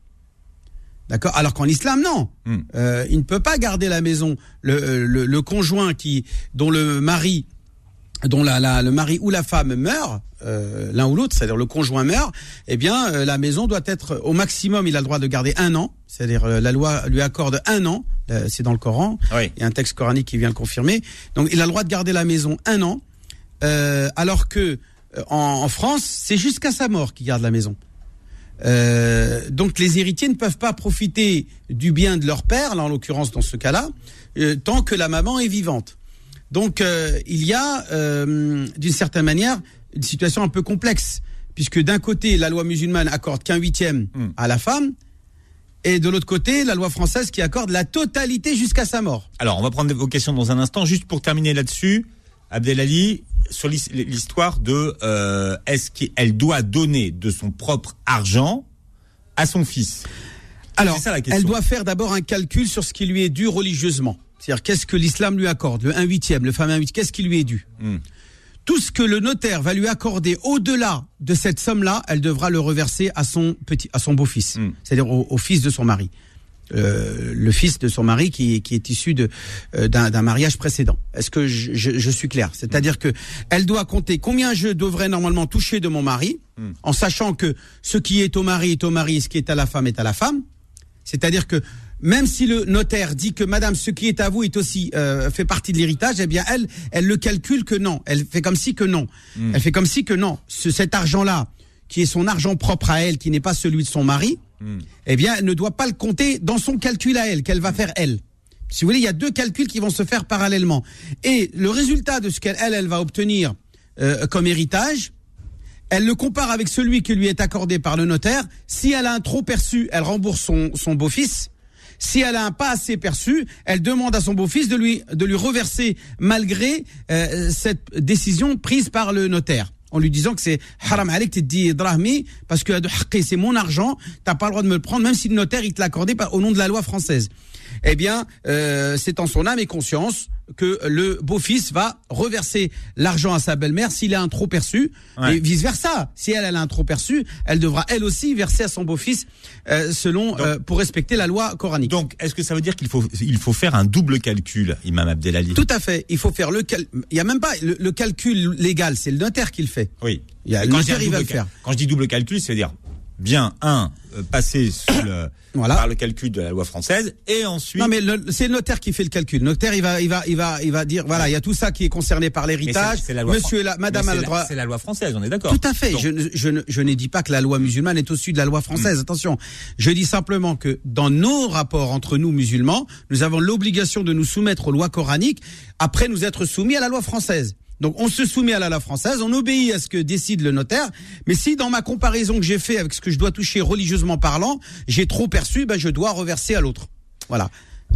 D'accord? Alors qu'en islam, non. Hmm. Euh, il ne peut pas garder la maison. Le, euh, le, le conjoint qui, dont le mari, dont la, la- le mari ou la femme meurt, euh, l'un ou l'autre, c'est-à-dire le conjoint meurt, eh bien, euh, la maison doit être au maximum. Il a le droit de garder un an, c'est-à-dire euh, la loi lui accorde un an. euh, c'est dans le Coran. Oui. Il y a un texte coranique qui vient le confirmer. Donc, il a le droit de garder la maison un an, euh, alors que euh, en, en France, c'est jusqu'à sa mort qu'il garde la maison. Euh, donc les héritiers ne peuvent pas profiter du bien de leur père, là en l'occurrence dans ce cas-là, euh, tant que la maman est vivante. Donc euh, il y a d'une certaine manière une situation un peu complexe, puisque d'un côté la loi musulmane accorde qu'un huitième Mm. à la femme, et de l'autre côté la loi française qui accorde la totalité jusqu'à sa mort. Alors, on va prendre vos questions dans un instant. Juste pour terminer là-dessus, Abdelali, sur l'his- l'histoire de euh, est-ce qu'elle doit donner de son propre argent à son fils? Alors, ça la question. elle doit faire d'abord un calcul sur ce qui lui est dû religieusement. C'est-à-dire, qu'est-ce que l'islam lui accorde? Le 1 huitième, le fameux 1 huitième, qu'est-ce qui lui est dû? Hmm. Tout ce que le notaire va lui accorder au-delà de cette somme-là, elle devra le reverser à son petit, à son beau-fils, Hmm. c'est-à-dire au, au fils de son mari. Euh, le fils de son mari qui, qui est issu de euh, d'un mariage précédent. Est-ce que je, je- je suis clair? C'est-à-dire que elle doit compter combien je devrais normalement toucher de mon mari, Hmm. en sachant que ce qui est au mari est au mari, ce qui est à la femme est à la femme. C'est-à-dire que même si le notaire dit que Madame, ce qui est à vous est aussi euh, fait partie de l'héritage, eh bien elle, elle le calcule que non. Elle fait comme si que non. Elle fait comme si que non. Ce, cet argent-là, qui est son argent propre à elle, qui n'est pas celui de son mari, Hmm. eh bien, ne doit pas le compter dans son calcul à elle, qu'elle va faire elle. Si vous voulez, il y a deux calculs qui vont se faire parallèlement. Et le résultat de ce qu'elle, elle, elle va obtenir euh, comme héritage, elle le compare avec celui qui lui est accordé par le notaire. Si elle a un trop perçu, elle rembourse son, son beau-fils. Si elle a un pas assez perçu, elle demande à son beau-fils de lui, de lui reverser malgré euh, cette décision prise par le notaire. En lui disant que c'est haram alik, tu te dis drahmi, parce que c'est mon argent, t'as pas le droit de me le prendre, même si le notaire il te l'a accordé par- au nom de la loi française. Eh bien, euh, c'est en son âme et conscience que le beau-fils va reverser l'argent à sa belle-mère s'il a un trop perçu, Ouais. et vice versa. Si elle, elle a un trop perçu, elle devra elle aussi verser à son beau-fils euh, selon euh, pour respecter la loi coranique. Donc, est-ce que ça veut dire qu'il faut, il faut faire un double calcul, Imam Abdelali? Tout à fait. Il faut faire le cal... Il y a même pas le, le calcul légal, c'est le notaire qui le fait. Oui. Il y a- le quand je dis notaire, il va le faire. Quand je dis double calcul, c'est-à-dire bien, un, euh, passer sous le, (coughs) Voilà. par le calcul de la loi française, et ensuite... Non mais c'est le notaire qui fait le calcul. Le notaire il va il va il va il va dire voilà il y a tout ça qui est concerné par l'héritage. c'est- c'est la loi Monsieur et fran- la madame a le droit. C'est la loi française, on est d'accord. Tout à fait. Donc, Je, ne- je, ne- je n'ai dit pas que la loi musulmane est au-dessus de la loi française. Attention. Je dis simplement que dans nos rapports entre nous musulmans, nous avons l'obligation de nous soumettre aux lois coraniques après nous être soumis à la loi française. Donc on se soumet à la loi française, on obéit à ce que décide le notaire. Mais si dans ma comparaison que j'ai fait avec ce que je dois toucher religieusement parlant, j'ai trop perçu, ben je dois reverser à l'autre. Voilà.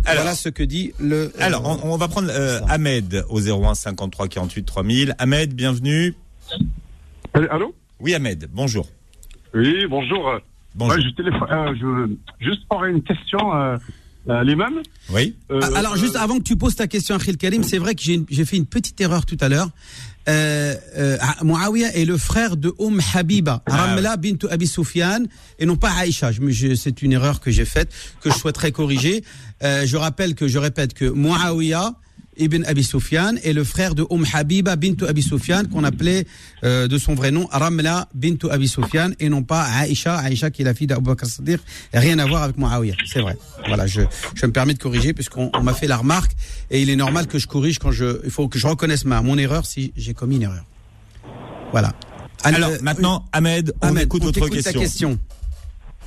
Alors- voilà ce que dit le. Alors, on, on va prendre euh, Ahmed au 01 53 48 3000. Ahmed, bienvenue. Allô? Oui, Ahmed, bonjour. Oui, bonjour. Bonjour. Ouais, je téléphone, euh, je, juste pour une question, euh, euh, l'imam. Oui euh, Ah, Alors, juste avant que tu poses ta question, Akhil Karim, c'est vrai que j'ai j'ai fait une petite erreur tout à l'heure. Euh, euh, Muawiyah est le frère de Umm Habiba, Ah, Ramla bint Abi Sufyan, et non pas Aïcha. Je je- C'est une erreur que j'ai faite, que je souhaiterais corriger. Euh, je rappelle que, je répète que Muawiyah ibn Abi Sufyan et le frère de Umm Habiba bint Abi Sufyan qu'on appelait euh, de son vrai nom Ramla bint Abi Sufyan et non pas Aïcha, Aïcha qui est la fille d'Abu Bakr Siddiq, rien à voir avec Muawiyah, c'est vrai. Voilà, je, je me permets de corriger puisqu'on on m'a fait la remarque et il est normal que je corrige quand je il faut que je reconnaisse ma mon erreur si j'ai commis une erreur. Voilà. Alors Euh, maintenant, Ahmed, on Ahmed, écoute on votre question.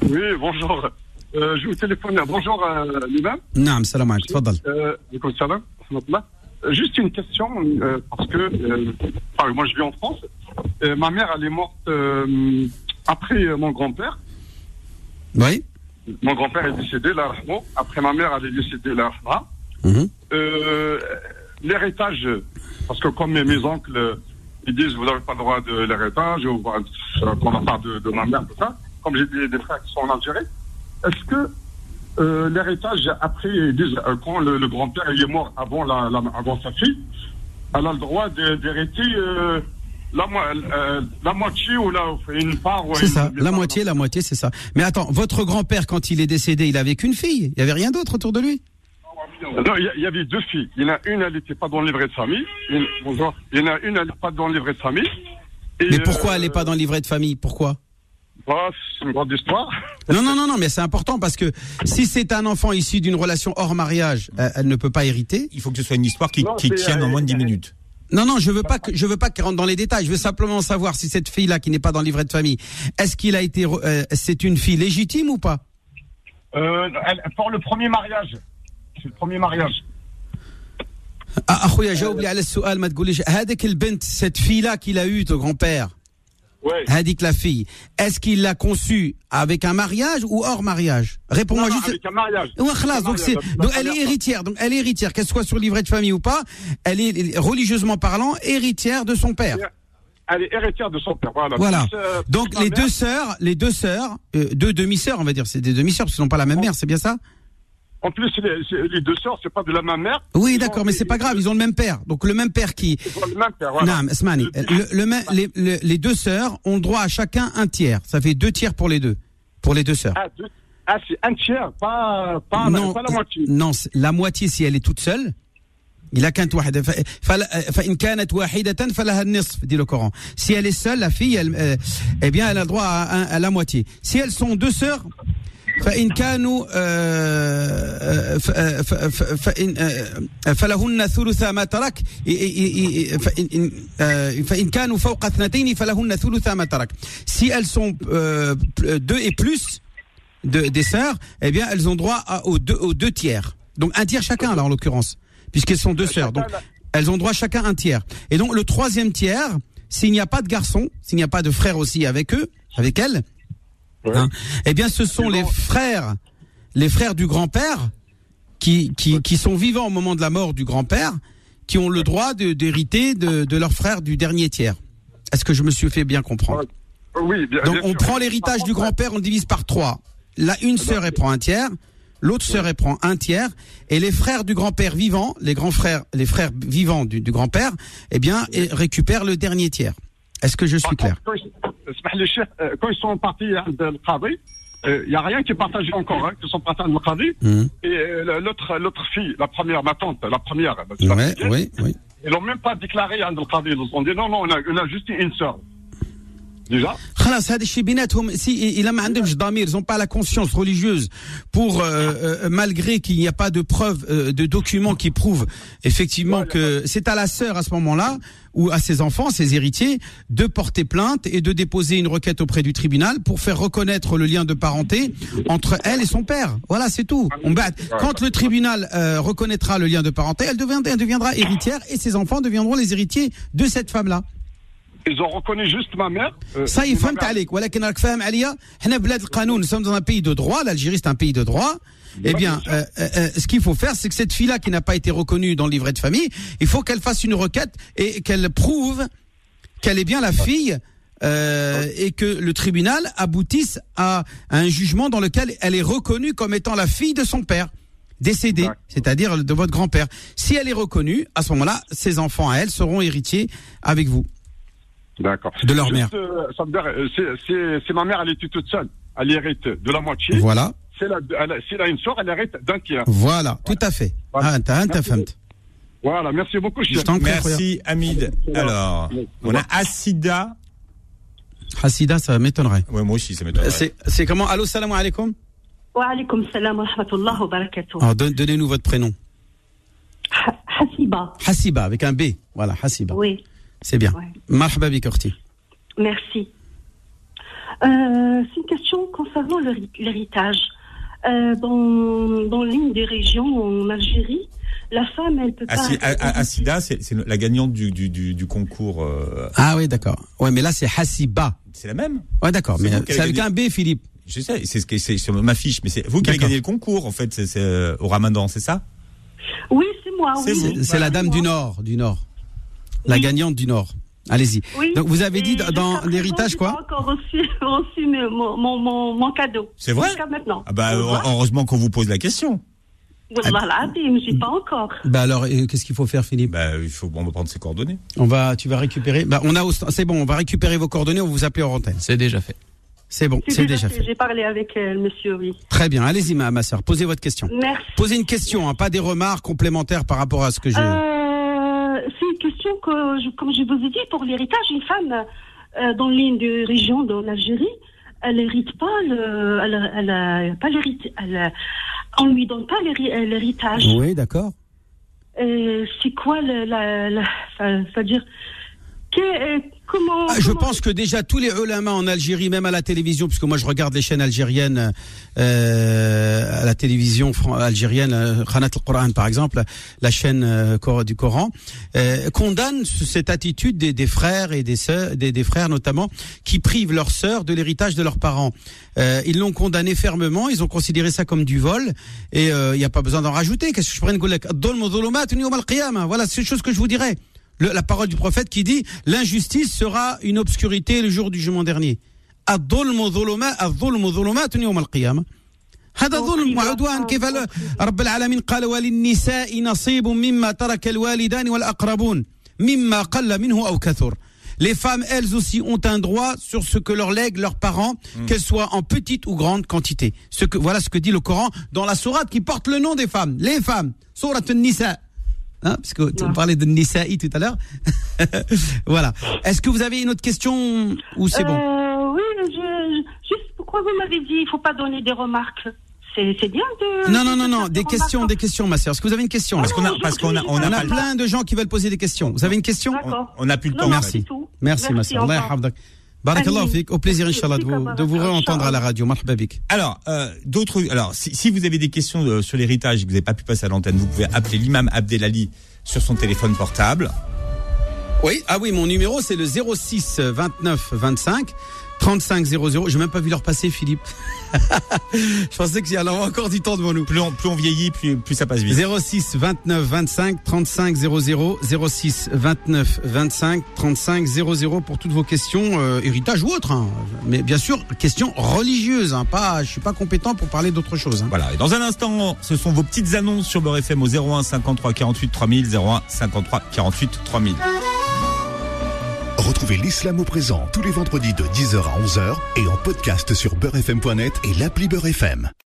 Oui, bonjour. Je vous téléphone. Bonjour, euh, l'imam. Naam, salam alaikum, tfadal. Euh, alaikum salam, rahmatullah. Euh, Juste une question, euh, parce que euh, enfin, moi je vis en France. Euh, ma mère, elle est morte euh, après euh, mon grand-père. Oui. Mon grand-père est décédé, là. Après ma mère, elle est décédée, là. Euh, L'héritage, parce que comme mes, mes oncles, ils disent vous n'avez pas le droit de l'héritage, ou qu'on a part de, de ma mère, tout ça. Comme j'ai des, des frères qui sont en Algérie, est-ce que euh, l'héritage, après, ils disent, euh, quand le, le grand-père est mort avant, la, la- avant sa fille, elle a le droit d'hériter euh, la, mo- la moitié ou la, une part C'est ça, la moitié, la moitié, c'est ça. Mais attends, votre grand-père, quand il est décédé, il avait qu'une fille? Il y avait rien d'autre autour de lui? Non, il y avait deux filles. Il y en a une, elle n'était pas dans le livret de famille. Bonjour. Il y en a une, elle n'est pas dans le livret de famille. Et, Mais pourquoi elle n'est pas dans le livret de famille? Pourquoi? Oh, une grande histoire. Non, non, non, non, mais c'est important parce que si c'est un enfant issu d'une relation hors mariage, euh, elle ne peut pas hériter. Il faut que ce soit une histoire qui, qui tienne en euh, moins de 10 minutes. Non, non, je veux pas que je veux pas qu'il rentre dans les détails. Je veux simplement savoir si cette fille-là, qui n'est pas dans le livret de famille, est-ce qu'il a été, euh, c'est une fille légitime ou pas? Pour le premier mariage, c'est le premier mariage. Ah, ah j'ai oublié la question. cette fille-là qu'il a eue, ton grand-père. Indique la fille. Est-ce qu'il l'a conçue avec un mariage ou hors mariage? Réponds-moi juste. Avec un mariage. Donc, mariage. elle est héritière. Donc elle est héritière, qu'elle soit sur livret de famille ou pas, elle est religieusement parlant héritière de son père. Elle est héritière de son père. Voilà. donc euh, les deux sœurs, les deux sœurs, euh, deux demi-sœurs, on va dire, c'est des demi-sœurs parce qu'elles n'ont pas la même mère, c'est bien ça? En plus, les, deux sœurs, c'est pas de la même mère. Oui, d'accord, mais c'est pas grave, ils ont le même père. Donc le même père qui. Le même père, voilà. non, Smani, les, deux sœurs ont le droit à chacun un tiers. Ça fait deux tiers pour les deux, pour les deux sœurs. Ah, ah c'est un tiers, pas, pas, non, pas la moitié. Non, la moitié si elle est toute seule. Il a qu'un dit le Coran. Si elle est seule, la fille, elle, euh, eh bien, elle a droit à la moitié. Si elles sont deux sœurs, فإن كانوا آه، ف- ف- ف- فإن آه، فلهن ثلث ما ترك إي- إي- إي- فإن إن- آه، فإن كانوا فوق اثنتين فلهن ثلث ما ترك. Si elles sont euh, deux et plus de, des sœurs, eh bien, elles ont droit à- aux, deux, aux deux tiers. Donc un tiers chacun, là, en l'occurrence, puisqu'elles sont deux sœurs. Donc, elles ont droit chacun un tiers. Et donc, le troisième tiers, s'il n'y a pas de garçon, s'il n'y a pas de frère aussi avec eux, avec elles, Ouais. hein, eh bien, ce sont les frères, les frères du grand-père, qui, qui, qui sont vivants au moment de la mort du grand-père, qui ont le droit de- d'hériter de, de leur frère du dernier tiers. Est-ce que je me suis fait bien comprendre Oui, bien, donc bien on sûr. prend l'héritage du grand-père, on le divise par trois. Là, une sœur, elle prend un tiers. L'autre sœur, elle prend un tiers. Et les frères du grand-père vivant, les grands frères, les frères vivants du, du grand-père, eh bien, récupèrent le dernier tiers. Est-ce que je suis clair? quand ils sont partis Al-Qadi, il n'y a rien qui est partagé encore, hein, qui sont partis Al-Qadi. Hmm. Et euh, l'autre, l'autre fille, la première, ma tante, la première. Oui, oui. Ils l'ont même pas déclaré à Al-Qadi. Ils ont dit non, non, on a, on a juste une sœur. Déjà. خلاص هذا الشيء بيناتهم si il a ما عندهمش ضمير ils ont pas la conscience religieuse pour euh, euh, malgré qu'il n'y a pas de preuves euh, de documents qui prouvent effectivement que c'est à la sœur à ce moment-là ou à ses enfants ses héritiers de porter plainte et de déposer une requête auprès du tribunal pour faire reconnaître le lien de parenté entre elle et son père voilà c'est tout On bat- quand le tribunal euh, reconnaîtra le lien de parenté elle deviendra, elle deviendra héritière et ses enfants deviendront les héritiers de cette femme là Ils ont reconnu juste ma mère. euh, Ça, il ma فهمت mère. عليك ولكن راك فاهم عليا حنا بلاد القانون nous sommes dans un pays de droit l'Algérie c'est un pays de droit eh bien euh, euh, euh, ce qu'il faut faire c'est que cette fille là qui n'a pas été reconnue dans le livret de famille il faut qu'elle fasse une requête et qu'elle prouve qu'elle est bien la fille euh, et que le tribunal aboutisse à un jugement dans lequel elle est reconnue comme étant la fille de son père décédé, D'accord. c'est-à-dire de votre grand-père. Si elle est reconnue, à ce moment-là, ses enfants à elle seront héritiers avec vous. D'accord. De leur mère. Euh, euh si ma mère, elle était toute seule, elle hérite de la moitié. Voilà. Si elle a, elle a une soeur, elle hérite d'un tiers. Voilà, tout à fait. Voilà. Ah, voilà, merci beaucoup. Je t'en Merci Hamid. Alors, on a Assida. Assida, ça m'étonnerait. Ouais, moi aussi, ça m'étonnerait. Euh, c'est comment? Allô, salam alaikum Wa alaikum salam wa rahmatullah wa barakatuh. Alors, donnez-nous votre prénom. Hassiba. Hassiba, avec un B. Voilà, Hassiba. Oui. C'est bien. Marhaba bik, Orti. merci. Euh, c'est une question concernant l'héri- l'héritage. Euh, dans, dans l'une des régions en Algérie, la femme, elle peut pas. Assi- A- Assida, c'est la gagnante du, du, du, du concours. euh, Ah oui, d'accord. Ouais, mais là, c'est Hassiba. c'est la même? Ouais, d'accord. Mais c'est avec gagné. un B, Philippe. Je sais, c'est ce que c'est sur ma fiche, mais c'est vous qui avez gagné le concours, en fait, c'est euh, au Ramadan, c'est ça? Oui, c'est moi. C'est oui. vous. C'est c'est la dame moi. du Nord, du Nord. La Oui. gagnante du Nord. Allez-y. Oui. Donc vous avez dit dans l'héritage j'ai quoi pas encore reçu, (laughs) reçu mon, mon, mon, mon cadeau. C'est vrai Jusqu'à maintenant. Ah bah heureusement qu'on vous pose la question. Wallah al-azim, j'ai pas encore. Bah alors, qu'est-ce qu'il faut faire, Philippe Bah il faut on va prendre ses coordonnées. On va, tu vas récupérer. Bah on a, c'est bon, on va récupérer vos coordonnées. On vous appeler en antenne. C'est déjà fait. C'est bon, c'est déjà fait. J'ai parlé avec euh, monsieur, oui. Très bien. Allez-y, ma, ma soeur. Posez votre question. Merci. Posez une question, hein, pas des remarques complémentaires par rapport à ce que j'ai. Euh, une question que, je- comme je vous ai dit, pour l'héritage, une femme euh, dans l'une des régions de l'Algérie, elle n'hérite pas le, elle, elle, a pas elle, on lui donne pas l'héri- l'héritage. Oui, d'accord. C'est quoi le, la, la, ça- c'est-à-dire que, euh, comment, Ah, je comment- pense que déjà tous les ulama en Algérie, même à la télévision, puisque moi je regarde les chaînes algériennes, euh, à la télévision algérienne, euh, Khanat al-Quran par exemple, la chaîne euh, du Coran, euh, condamne ce- cette attitude des, des frères et des sœurs, des, des frères notamment, qui privent leurs sœurs de l'héritage de leurs parents. Euh, ils l'ont condamné fermement, ils ont considéré ça comme du vol, et il n'y a pas besoin d'en rajouter. Qu'est-ce que je pourrais dire. Voilà, c'est une chose que je vous dirais Le- la parole du prophète qui dit l'injustice sera une obscurité le jour du jugement dernier. الظلم ظلمات الظلم ظلمات يوم القيامة هذا ظلم وعدوان كيف لا- رب العالمين قال وللنساء نصيب مما ترك الوالدان والأقربون مما قل منه أو كثر les femmes, elles aussi, ont un droit sur ce que leur lèguent leurs parents, qu'elles soient en petite ou grande quantité. Ce que, voilà ce que dit le Coran dans la sourate qui porte le nom des femmes. Les femmes. Sourate Nisa. Hein, parce que tu parlais de Nisa'i tout à l'heure. (laughs) voilà. Est-ce que vous avez une autre question ou c'est bon Euh, oui, je, je- juste pourquoi vous m'avez dit il faut pas donner des remarques C'est bien de. Non, non, non, non, des questions, des questions, ma sœur. Est-ce que vous avez une question Parce qu'on a parce qu'on a on On a plein de gens qui veulent poser des questions. Vous avez une question D'accord. on n'a plus le temps. Merci. Merci, ma sœur. Au Allah revoir. yahfadek. Barakallahu Amin. fik. Au plaisir, Inch'Allah, de vous, de vous à la radio. Alors, euh, d'autres. Alors, si, si vous avez des questions euh, sur l'héritage et que vous n'avez pas pu passer à l'antenne, vous pouvez appeler l'imam Abdelali sur son téléphone portable. Oui, ah oui, mon numéro, c'est le 06 29 25 35 00. J'ai même pas vu leur passer, Philippe. (laughs) Je pensais qu'il y avait encore du temps devant nous. Plus on, plus on vieillit, plus, plus ça passe vite. 06 29 25 35 00 06 29 25 35 00 pour toutes vos questions euh, héritage ou autres hein. mais bien sûr questions religieuses hein. pas je suis pas compétent pour parler d'autre chose hein. Voilà. Et dans un instant, ce sont vos petites annonces sur Beurre FM au 01 53 48 3000 01 53 48 3000. Retrouvez l'islam au présent tous les vendredis de 10h à 11h et en podcast sur beurrefm.net et l'appli Beurre FM.